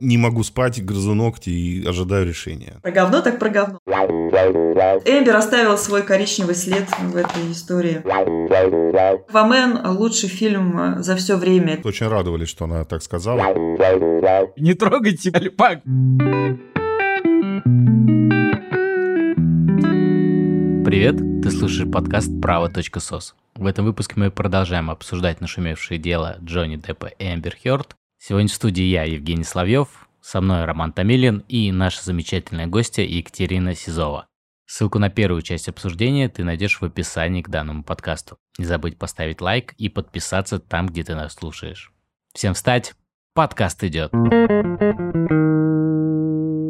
Не могу спать, грызу ногти и ожидаю решения. Про говно так про говно. Эмбер оставил свой коричневый след в этой истории. Аквамен – лучший фильм за все время. Очень радовались, что она так сказала. Не трогайте альпак. Привет, ты слушаешь подкаст «Право.сос». В этом выпуске мы продолжаем обсуждать нашумевшее дело Джонни Деппа и Эмбер Хёрд. Сегодня в студии я, Евгений Славьев, со мной Роман Томилин и наша замечательная гостья Екатерина Сизова. Ссылку на первую часть обсуждения ты найдешь в описании к данному подкасту. Не забудь поставить лайк и подписаться там, где ты нас слушаешь. Всем встать, подкаст идет.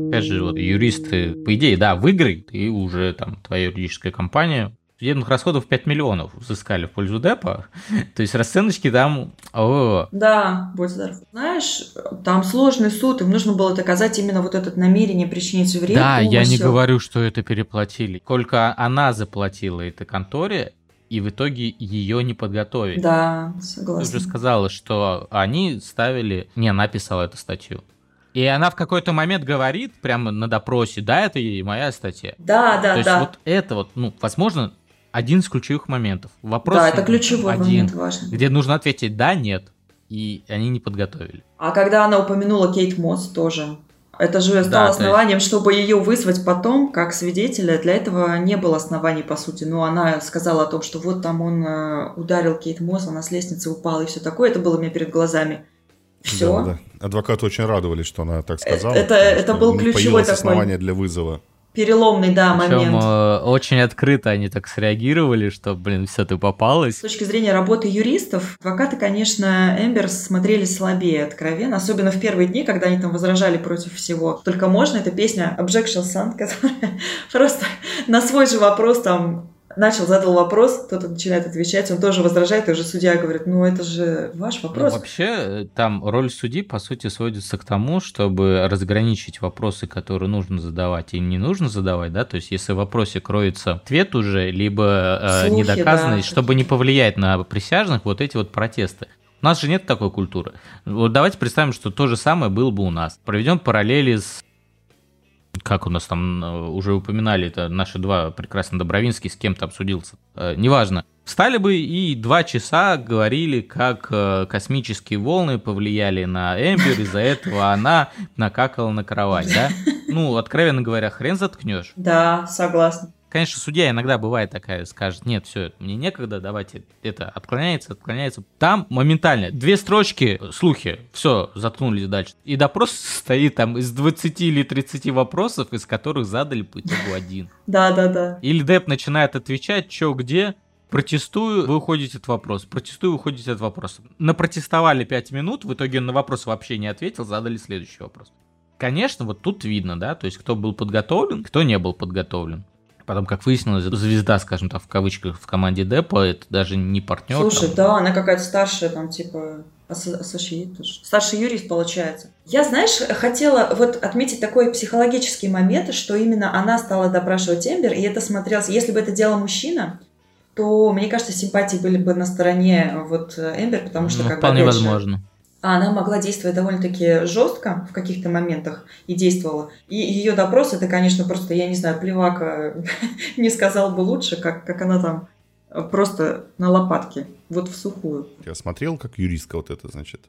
Опять же, вот юристы, по идее, да, выиграют, и уже там твоя юридическая компания судебных расходов 5 миллионов взыскали в пользу депа. То есть расценочки там... О. Да, будь здоров. Знаешь, там сложный суд, им нужно было доказать именно вот это намерение причинить вред. Да, я не говорю, что это переплатили. Сколько она заплатила этой конторе, и в итоге ее не подготовили. Да, согласна. Ты уже сказала, что они ставили... Не, она писала эту статью. И она в какой-то момент говорит, прямо на допросе, да, это и моя статья. Да, да, То есть да. вот это вот, ну, возможно, один из ключевых моментов. Вопрос да, это ключевой один, момент важный. Где нужно ответить да, нет, и они не подготовили. А когда она упомянула Кейт Мосс тоже, это же стало Да, основанием, чтобы ее вызвать потом как свидетеля. Для этого не было оснований, по сути. Но она сказала о том, что вот там он э, ударил Кейт Мосс, она с лестницы упала и все такое. Это было у меня перед глазами. Все. Да, да. Адвокаты очень радовались, что она так сказала. Это- это потому был ключевой такой- основание для вызова. Переломный, да, Причем момент. э, очень открыто они так среагировали, что, блин, все, ты попалась. С точки зрения работы юристов, адвокаты, конечно, Эмбер смотрели слабее откровенно, особенно в первые дни, когда они там возражали против всего. Только можно, это песня Objection Sound, которая просто на свой же вопрос там начал, задал вопрос, кто-то начинает отвечать, он тоже возражает, и уже судья говорит, ну это же ваш Ну, вопрос. вообще, э, там роль судьи, по сути, сводится к тому, чтобы разграничить вопросы, которые нужно задавать и не нужно задавать, да, то есть если в вопросе кроется ответ уже, либо э, недоказанность, да, чтобы не повлиять на присяжных вот эти вот протесты. У нас же нет такой культуры. Вот давайте представим, что то же самое было бы у нас. Проведем параллели с как у нас там э, уже упоминали, это наши два прекрасно Добровинский с кем-то обсудился. Э, неважно. Встали бы и два часа говорили, как э, космические волны повлияли на Эмбер, из-за этого она накакала на кровать, да? Ну, откровенно говоря, хрен заткнешь. Да, согласна. Конечно, судья иногда бывает такая, скажет, нет, все, мне некогда, давайте, это отклоняется, отклоняется. Там моментально две строчки, слухи, все, заткнулись дальше. И допрос стоит там из 20 или 30 вопросов, из которых задали по итогу один. Да, да, да. Или Деп начинает отвечать, что где, протестую, вы уходите от вопроса, протестую, вы уходите от вопроса. Напротестовали 5 минут, в итоге он на вопрос вообще не ответил, задали следующий вопрос. Конечно, вот тут видно, да, то есть кто был подготовлен, кто не был подготовлен. Потом, как выяснилось, звезда, скажем так, в кавычках в команде Депа, это даже не партнер. Слушай, там. да, она какая-то старшая, там, типа, тоже. Старший юрист, получается. Я, знаешь, хотела вот отметить такой психологический момент, что именно она стала допрашивать Эмбер, и это смотрелось... Если бы это делал мужчина, то, мне кажется, симпатии были бы на стороне вот Эмбер, потому что, Ну, как бы, вполне же, возможно. а она могла действовать довольно-таки жестко в каких-то моментах и действовала. И ее допрос, это, конечно, просто, я не знаю, плевака не сказал бы лучше, как, как она там э, просто на лопатке, вот в сухую. Я смотрел, как юристка вот это, значит,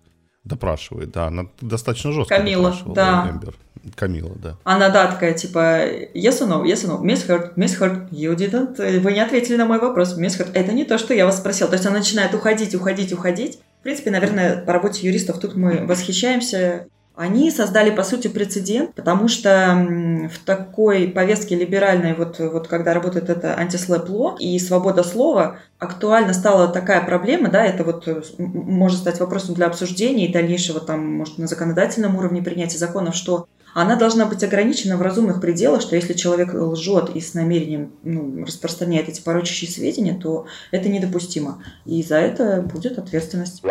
допрашивает. Да, она достаточно жестко Камила, да. Эмбер. Камила, да. Она, да, такая, типа, yes or no, yes or no, Miss Hurt, Miss Hurt, you didn't, э, вы не ответили на мой вопрос, Miss Hurt, это не то, что я вас спросил. То есть она начинает уходить, уходить, уходить. Принципе, наверное, по работе юристов тут мы восхищаемся. Они создали, по сути, прецедент, потому что в такой повестке либеральной, вот, вот когда работает это антислэп-ло и свобода слова, актуально стала такая проблема, да, это вот э, может стать вопросом для обсуждения и дальнейшего там, может, на законодательном уровне принятия законов, что она должна быть ограничена в разумных пределах, что если человек лжет и с намерением ну, распространяет эти порочащие сведения, то это недопустимо. И за это будет ответственность.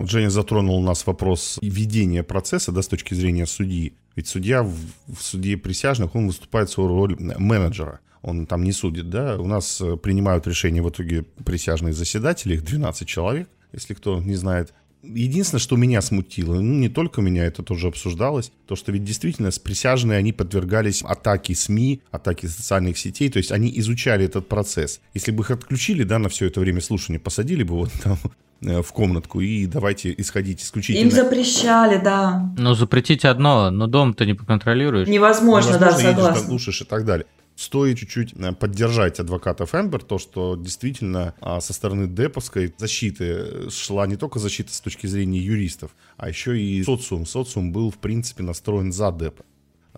Женя затронул у нас вопрос ведения процесса, да, с точки зрения судьи. Ведь судья в, в суде присяжных, он выступает свою роль менеджера. Он там не судит, да. У нас э, принимают решения в итоге присяжные заседатели, их 12 человек, если кто не знает. Единственное, что меня смутило, ну, не только меня, это тоже обсуждалось, то, что ведь действительно присяжные, они подвергались атаке СМИ, атаке социальных сетей, то есть они изучали этот процесс. Если бы их отключили, да, на все это время слушания, посадили бы вот там э, в комнатку и давайте исходить исключительно. Им запрещали, да. Ну, запретить одно, но дом-то не поконтролируешь. Невозможно, Невозможно да, согласна. Едешь, там, слушаешь и так далее стоит чуть-чуть э, поддержать адвокатов Эмбер, то, что действительно а, со стороны Деповской защиты э, шла не только защита с точки зрения юристов, а еще и социум. Социум был, в принципе, настроен за Депа.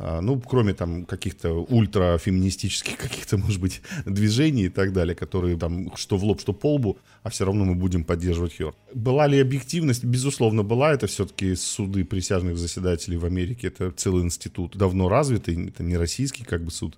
А, ну, кроме там каких-то ультрафеминистических каких-то, может быть, движений и так далее, которые там что в лоб, что по лбу, а все равно мы будем поддерживать Хёрд. Была ли объективность? Безусловно, была. Это все-таки суды присяжных заседателей в Америке. Это целый институт, давно развитый, это не российский как бы суд.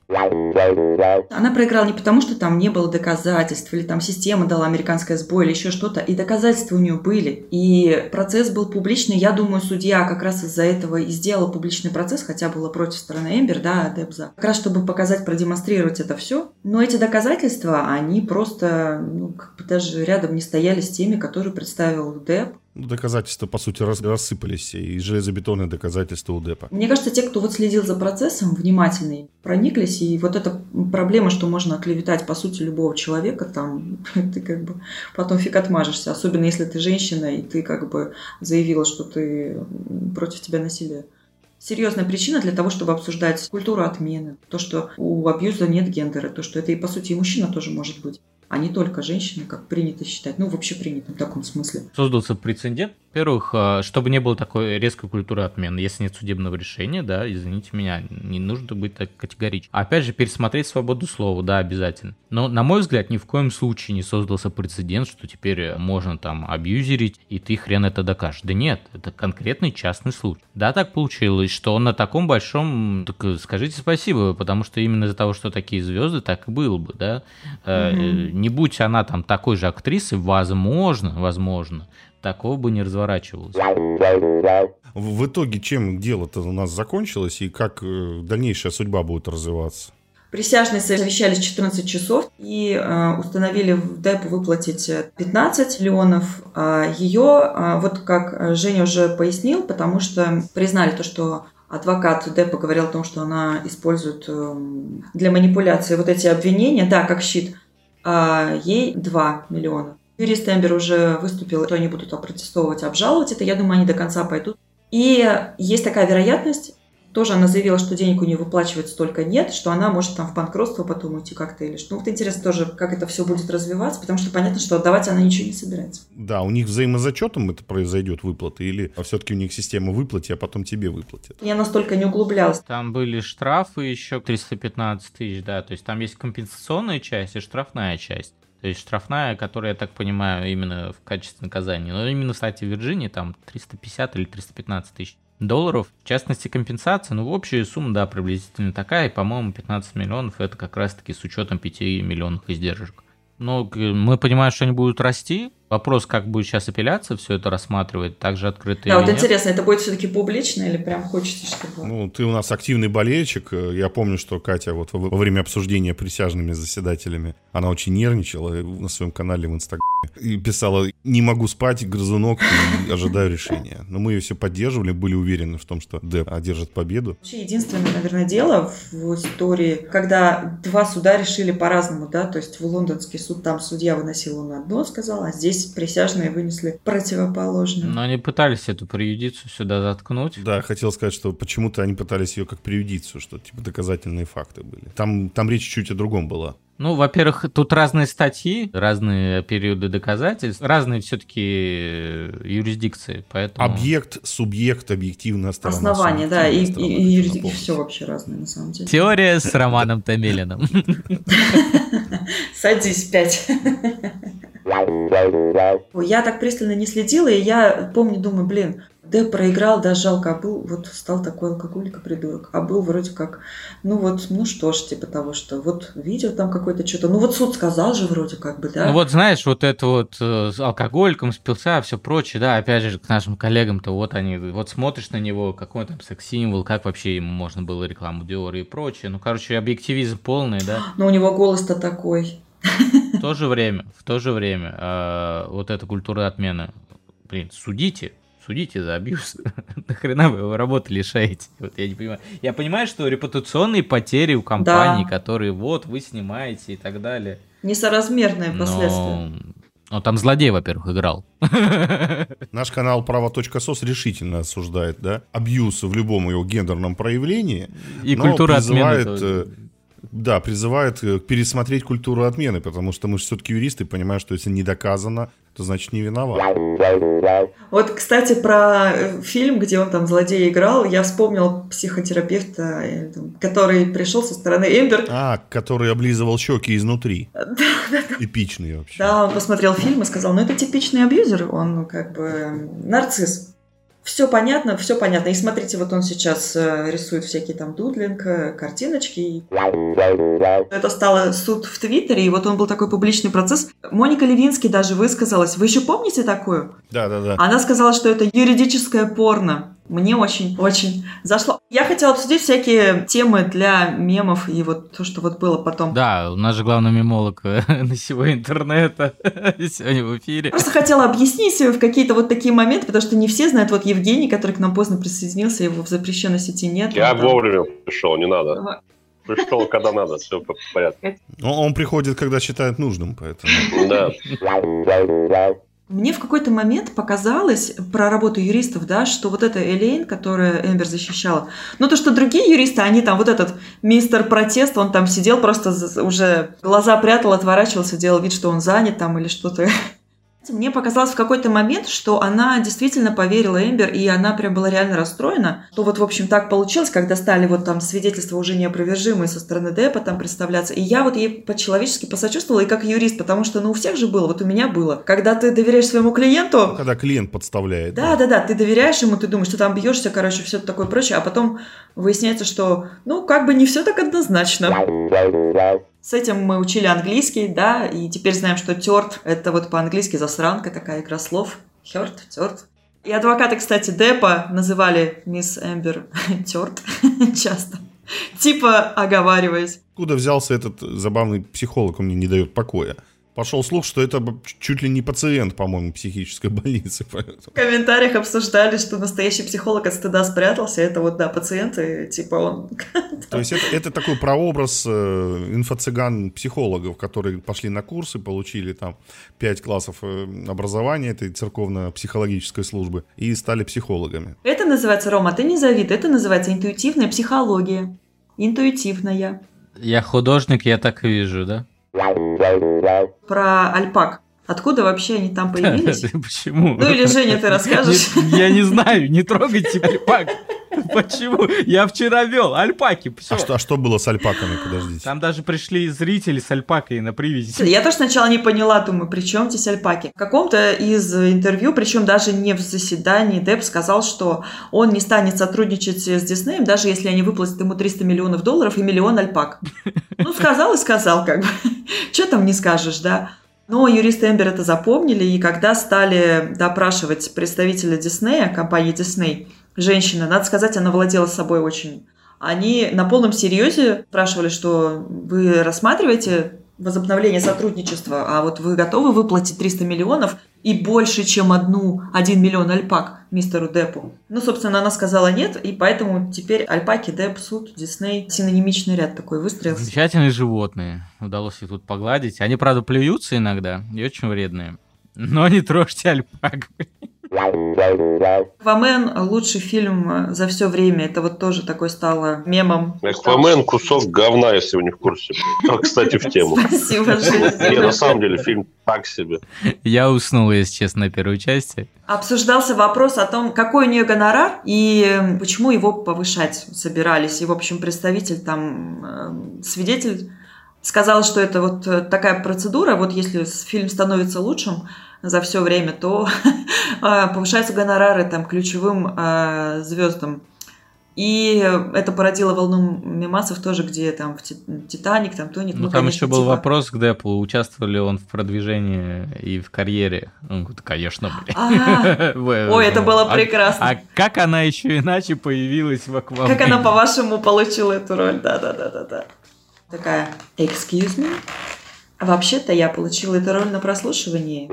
Она проиграла не потому, что там не было доказательств, или там система дала американское сбой, или еще что-то. И доказательства у нее были. И процесс был публичный. Я думаю, судья как раз из-за этого и сделала публичный процесс, хотя было против стороны Эмбер, да, Дебза. Как раз чтобы показать, продемонстрировать это все. Но эти доказательства, они просто ну, как бы даже рядом не стояли с теми, которые представил Деп. Ну, доказательства, по сути, рас, рассыпались и железобетонные доказательства у ДЭПа. Мне кажется, те, кто вот следил за процессом, внимательные, прониклись, и вот эта проблема, что можно оклеветать, по сути, любого человека, там, ты как бы потом фиг отмажешься, особенно если ты женщина, и ты как бы заявила, что ты против тебя насилие серьезная причина для того, чтобы обсуждать культуру отмены, то, что у абьюза нет гендера, то, что это и по сути и мужчина тоже может быть а не только женщины, как принято считать. Ну, вообще принято в таком смысле. Создался прецедент. Во-первых, а, чтобы не было такой резкой культуры отмены. Если нет судебного решения, да, извините меня, не нужно быть так категоричным. Опять же, пересмотреть свободу слова, да, обязательно. Но, на мой взгляд, ни в коем случае не создался прецедент, что теперь можно там абьюзерить, и ты хрен это докажешь. Да нет, это конкретный частный случай. Да, так получилось, что он на таком большом... Так э, скажите спасибо, потому что именно из-за того, что такие звезды, так и было бы, да. Mm-hmm не будь она там такой же актрисой, возможно, возможно, такого бы не разворачивалось. В итоге чем дело-то у нас закончилось и как э, дальнейшая судьба будет развиваться? Присяжные совещались 14 часов и э, установили в ДЭП выплатить 15 миллионов. А ее, э, вот как Женя уже пояснил, потому что признали то, что адвокат ДЭПа говорил о том, что она использует э, для манипуляции вот эти обвинения, да, как щит а ей 2 миллиона. Юрист Эмбер уже выступил, что они будут опротестовывать, обжаловать это. Я думаю, они до конца пойдут. И есть такая вероятность, тоже она заявила, что денег у нее выплачивать столько нет, что она может там в банкротство потом уйти как-то или что. Ну, вот интересно тоже, как это все будет развиваться, потому что понятно, что отдавать она ничего не собирается. Да, у них взаимозачетом это произойдет выплаты, или все-таки у них система выплати, а потом тебе выплатят? Я настолько не углублялась. Там были штрафы еще 315 тысяч, да, то есть там есть компенсационная часть и штрафная часть. То есть штрафная, которая, я так понимаю, именно в качестве наказания. Но именно в штате Вирджинии там 350 или 315 тысяч долларов. В частности, компенсация, ну, в общей сумма, да, приблизительно такая. И, по-моему, 15 миллионов это как раз-таки с учетом 5 миллионов издержек. Но мы понимаем, что они будут расти, Вопрос, как будет сейчас апелляция все это рассматривать, также открытый. Да, вот нет? интересно, это будет все-таки публично или прям хочется, чтобы... Ну, ты у нас активный болельщик. Я помню, что Катя вот во время обсуждения присяжными заседателями, она очень нервничала на своем канале в Инстаграме и писала, не могу спать, грызу и ожидаю решения. Но мы ее все поддерживали, были уверены в том, что Д одержит победу. Вообще единственное, наверное, дело в истории, когда два суда решили по-разному, да, то есть в лондонский суд там судья выносил он одно, сказал, а здесь здесь присяжные вынесли противоположное. Но они пытались эту преюдицию сюда заткнуть. Да, хотел сказать, что почему-то они пытались ее как преюдицию, что типа доказательные факты были. Там, там речь чуть о другом была. Ну, во-первых, тут разные статьи, разные периоды доказательств, разные все-таки э, юрисдикции, поэтому... Объект, субъект, объективная сторона. Основание, да, и, и, и юрисдикция, все вообще разное на самом деле. Теория с Романом Томилиным. Садись, пять. Я так пристально не следила, и я помню, думаю, блин, Д проиграл, да, жалко, а был, вот стал такой алкоголик и придурок. А был вроде как, ну вот, ну что ж, типа того, что вот видел там какое-то что-то, ну вот суд сказал же вроде как бы, да. Ну вот знаешь, вот это вот э, с алкоголиком спился, все прочее, да, опять же, к нашим коллегам-то вот они, вот смотришь на него, какой там секс-символ, как вообще ему можно было рекламу Диора и прочее. Ну, короче, объективизм полный, да. Но у него голос-то такой. В то же время, в то же время, э, вот эта культура отмены блин, судите, судите за абьюз. Нахрена вы его работы лишаете? Вот я не понимаю. Я понимаю, что репутационные потери у компаний, да. которые вот вы снимаете и так далее. Несоразмерные последствия. Но... Ну, там злодей, во-первых, играл. Наш канал «Право.сос» решительно осуждает, да, абьюз в любом его гендерном проявлении. И культура призывает, отмены. Да, призывает э, пересмотреть культуру отмены, потому что мы же все-таки юристы, понимаем, что если не доказано, то значит не виноват. Вот, кстати, про э, фильм, где он там злодея играл, я вспомнил психотерапевта, э, который пришел со стороны Эмбер. А, который облизывал щеки изнутри. Эпичный вообще. Да, он посмотрел фильм и сказал, ну это типичный абьюзер, он как бы нарцисс. Все понятно, все понятно. И смотрите, вот он сейчас э, рисует всякие там дудлинг, картиночки. Это стало суд в Твиттере, и вот он был такой публичный процесс. Моника Левинский даже высказалась. Вы еще помните такую? Да, да, да. Она сказала, что это юридическое порно. Мне очень-очень зашло. Я хотела обсудить всякие темы для мемов и вот то, что вот было потом. Да, у нас же главный мемолог э, на всего интернета сегодня в эфире. Просто хотела объяснить в какие-то вот такие моменты, потому что не все знают. Вот Евгений, который к нам поздно присоединился, его в запрещенной сети нет. Я вовремя пришел, не надо. Пришел, когда надо, все по порядку. Он приходит, когда считает нужным, поэтому. Да. Мне в какой-то момент показалось про работу юристов, да, что вот эта Элейн, которая Эмбер защищала, ну то, что другие юристы, они там, вот этот мистер протест, он там сидел просто уже глаза прятал, отворачивался, делал вид, что он занят там или что-то мне показалось в какой-то момент, что она действительно поверила Эмбер, и она прям была реально расстроена. То вот, в общем, так получилось, когда стали вот там свидетельства уже неопровержимые со стороны Депа там представляться. И я вот ей по-человечески посочувствовала, и как юрист, потому что, ну, у всех же было, вот у меня было. Когда ты доверяешь своему клиенту... Ну, когда клиент подставляет. Да, да, да, ты доверяешь ему, ты думаешь, что там бьешься, короче, все такое прочее, а потом выясняется, что, ну, как бы не все так однозначно. С этим мы учили английский, да, и теперь знаем, что терт — это вот по-английски засранка, такая игра слов. Херт, терт. И адвокаты, кстати, Депа называли мисс Эмбер терт часто. Типа оговариваясь. Куда взялся этот забавный психолог, он мне не дает покоя. Пошел слух, что это чуть ли не пациент, по-моему, психической больницы. Поэтому. В комментариях обсуждали, что настоящий психолог от стыда спрятался. Это вот, да, пациенты, типа он... То есть это, это такой прообраз э, инфо-цыган-психологов, которые пошли на курсы, получили там пять классов э, образования этой церковно-психологической службы и стали психологами. Это называется, Рома, ты не завидуй, это называется интуитивная психология. Интуитивная. Я художник, я так вижу, да? Про альпак. Откуда вообще они там появились? Почему? Ну или Женя, ты расскажешь? Я не знаю, не трогайте альпак. Почему? Я вчера вел альпаки. А что, а что было с альпаками? Подождите. Там даже пришли зрители с альпакой на привязи. Я тоже сначала не поняла, думаю, при чем здесь альпаки? В каком-то из интервью, причем даже не в заседании, Деп сказал, что он не станет сотрудничать с Диснеем, даже если они выплатят ему 300 миллионов долларов и миллион альпак. Ну, сказал и сказал, как бы. Что там не скажешь, да? Но юристы Эмбер это запомнили, и когда стали допрашивать представителя Диснея, компании Дисней, женщина, надо сказать, она владела собой очень. Они на полном серьезе спрашивали, что вы рассматриваете возобновление сотрудничества, а вот вы готовы выплатить 300 миллионов и больше, чем одну, один миллион альпак мистеру Депу. Ну, собственно, она сказала нет, и поэтому теперь альпаки, Деп, суд, Дисней, синонимичный ряд такой выстроился. Замечательные животные. Удалось их тут погладить. Они, правда, плюются иногда и очень вредные. Но не трожьте альпак. Аквамен лучший фильм за все время. Это вот тоже такой стало мемом. Аквамен кусок говна, если вы не в курсе. А, кстати, в тему. Спасибо, Не, на самом деле фильм так себе. Я уснул, если честно, на первой части. Обсуждался вопрос о том, какой у нее гонорар и почему его повышать собирались. И, в общем, представитель там, э, свидетель сказал, что это вот такая процедура, вот если фильм становится лучшим, за все время, то а, повышаются гонорары там ключевым а, звездам. И это породило волну мемасов тоже, где там в Титаник, там Тоник. Ну, ну там еще был типа... вопрос к Депу, участвовал ли он в продвижении и в карьере. Он говорит, конечно, блин. А. Ой, это было прекрасно. А как она еще иначе появилась в Аквамене? Как она, по-вашему, получила эту роль? Да-да-да-да-да. Такая, excuse me? Вообще-то я получила эту роль на прослушивании.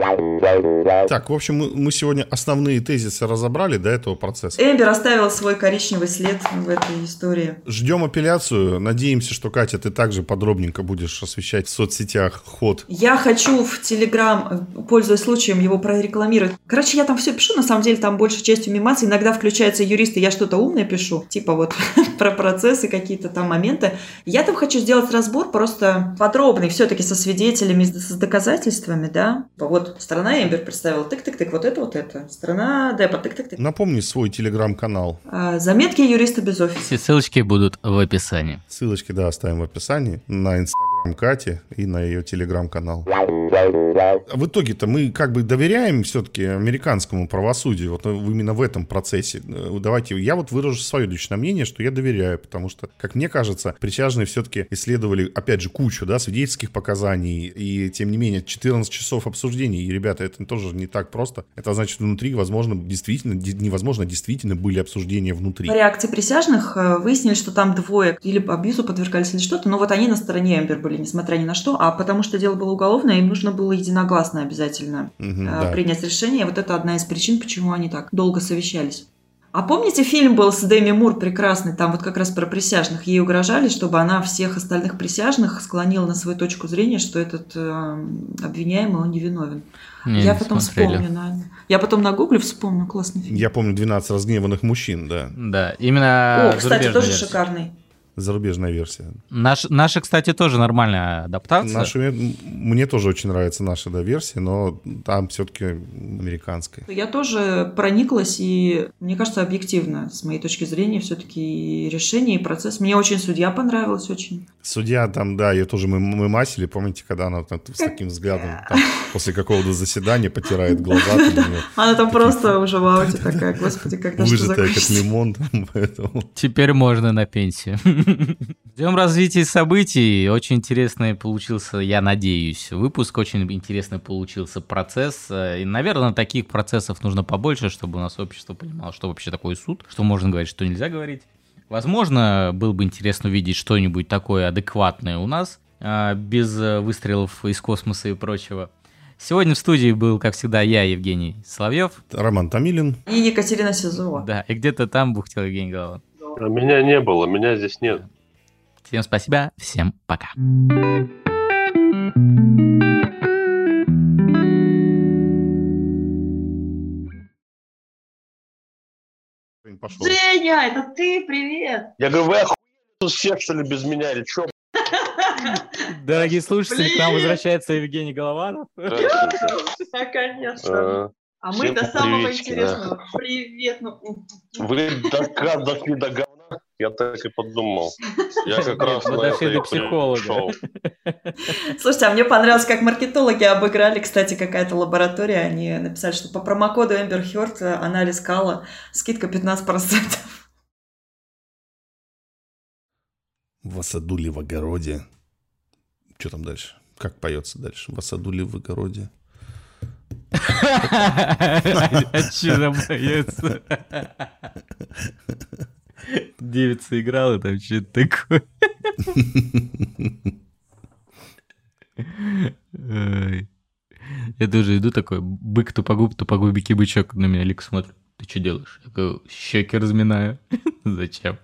Так, в общем, мы, мы сегодня основные тезисы разобрали до этого процесса. Эмбер оставил свой коричневый след в этой истории. Ждем апелляцию. Надеемся, что, Катя, ты также подробненько будешь освещать в соцсетях ход. Я хочу в Телеграм, пользуясь случаем, его прорекламировать. Короче, я там все пишу, на самом деле там большей частью мимации. Иногда включаются юристы, я что-то умное пишу, типа вот про процессы, какие-то там моменты. Я там хочу сделать разбор просто подробный, все-таки со свидетелями свидетелями, с доказательствами, да. Вот сторона Эмбер представила тык-тык-тык, вот это, вот это. Сторона Депа тык-тык-тык. Напомни свой телеграм-канал. А, заметки юриста без офиса. Все ссылочки будут в описании. Ссылочки, да, оставим в описании. На инстаграм Кати и на ее телеграм-канал. В итоге-то мы как бы доверяем все-таки американскому правосудию вот именно в этом процессе. Давайте, я вот выражу свое личное мнение, что я доверяю, потому что, как мне кажется, присяжные все-таки исследовали, опять же, кучу, да, свидетельских показаний, и тем не менее 14 часов обсуждений, и, ребята, это тоже не так просто. Это значит, внутри, возможно, действительно, невозможно, действительно были обсуждения внутри. По реакции присяжных э, выяснили, что там двое или абьюзу подвергались или что-то, но вот они на стороне Эмбер были, несмотря ни на что, а потому что дело было уголовное, им нужно было единогласно обязательно угу, да. принять решение. Вот это одна из причин, почему они так долго совещались. А помните, фильм был с Дэми Мур прекрасный, там вот как раз про присяжных. Ей угрожали, чтобы она всех остальных присяжных склонила на свою точку зрения, что этот э, обвиняемый, он невиновен. Не, я не потом смотрели. вспомню, на, я потом на гугле вспомню, классный фильм. Я помню «12 разгневанных мужчин», да. Да, именно О, кстати, тоже версия. шикарный зарубежная версия. Наш, наши, кстати, тоже нормальная адаптация. Наши, мне тоже очень нравится наша да, версия, но там все-таки американская. Я тоже прониклась, и мне кажется, объективно, с моей точки зрения, все-таки решение и процесс. Мне очень судья понравилась очень. Судья там, да, ее тоже мы, мы масили, помните, когда она там, с таким взглядом там, после какого-то заседания потирает глаза. Она там просто уже в ауте такая, господи, когда что Выжатая, как лимон. Теперь можно на пенсию. Ждем развития событий. Очень интересный получился, я надеюсь, выпуск. Очень интересный получился процесс. И, наверное, таких процессов нужно побольше, чтобы у нас общество понимало, что вообще такое суд, что можно говорить, что нельзя говорить. Возможно, было бы интересно увидеть что-нибудь такое адекватное у нас, а, без выстрелов из космоса и прочего. Сегодня в студии был, как всегда, я, Евгений Соловьев. Роман Томилин. И Екатерина Сизова. Да, и где-то там бухтел Евгений Голован. А меня не было, меня здесь нет. Всем спасибо, всем пока. Пошел. Женя, это ты, привет! Я говорю, вы охуели всех, что ли, без меня, или что? Дорогие слушатели, к нам возвращается Евгений Голованов. Да, конечно. А мы до самого интересного. Привет. Ну, Вы дошли до говна? Я так и подумал. Я как раз дошли до психолога. Слушайте, а мне понравилось, как маркетологи обыграли, кстати, какая-то лаборатория. Они написали, что по промокоду Эмбер Хёрд анализ кала, скидка 15%. В саду ли в огороде? Что там дальше? Как поется дальше? В саду ли в огороде? Че боец? Девица играла, там что-то такое. Я тоже иду такой, бык тупогуб, тупогубики бычок на меня лик смотрит. Ты что делаешь? Я говорю, щеки разминаю. Зачем?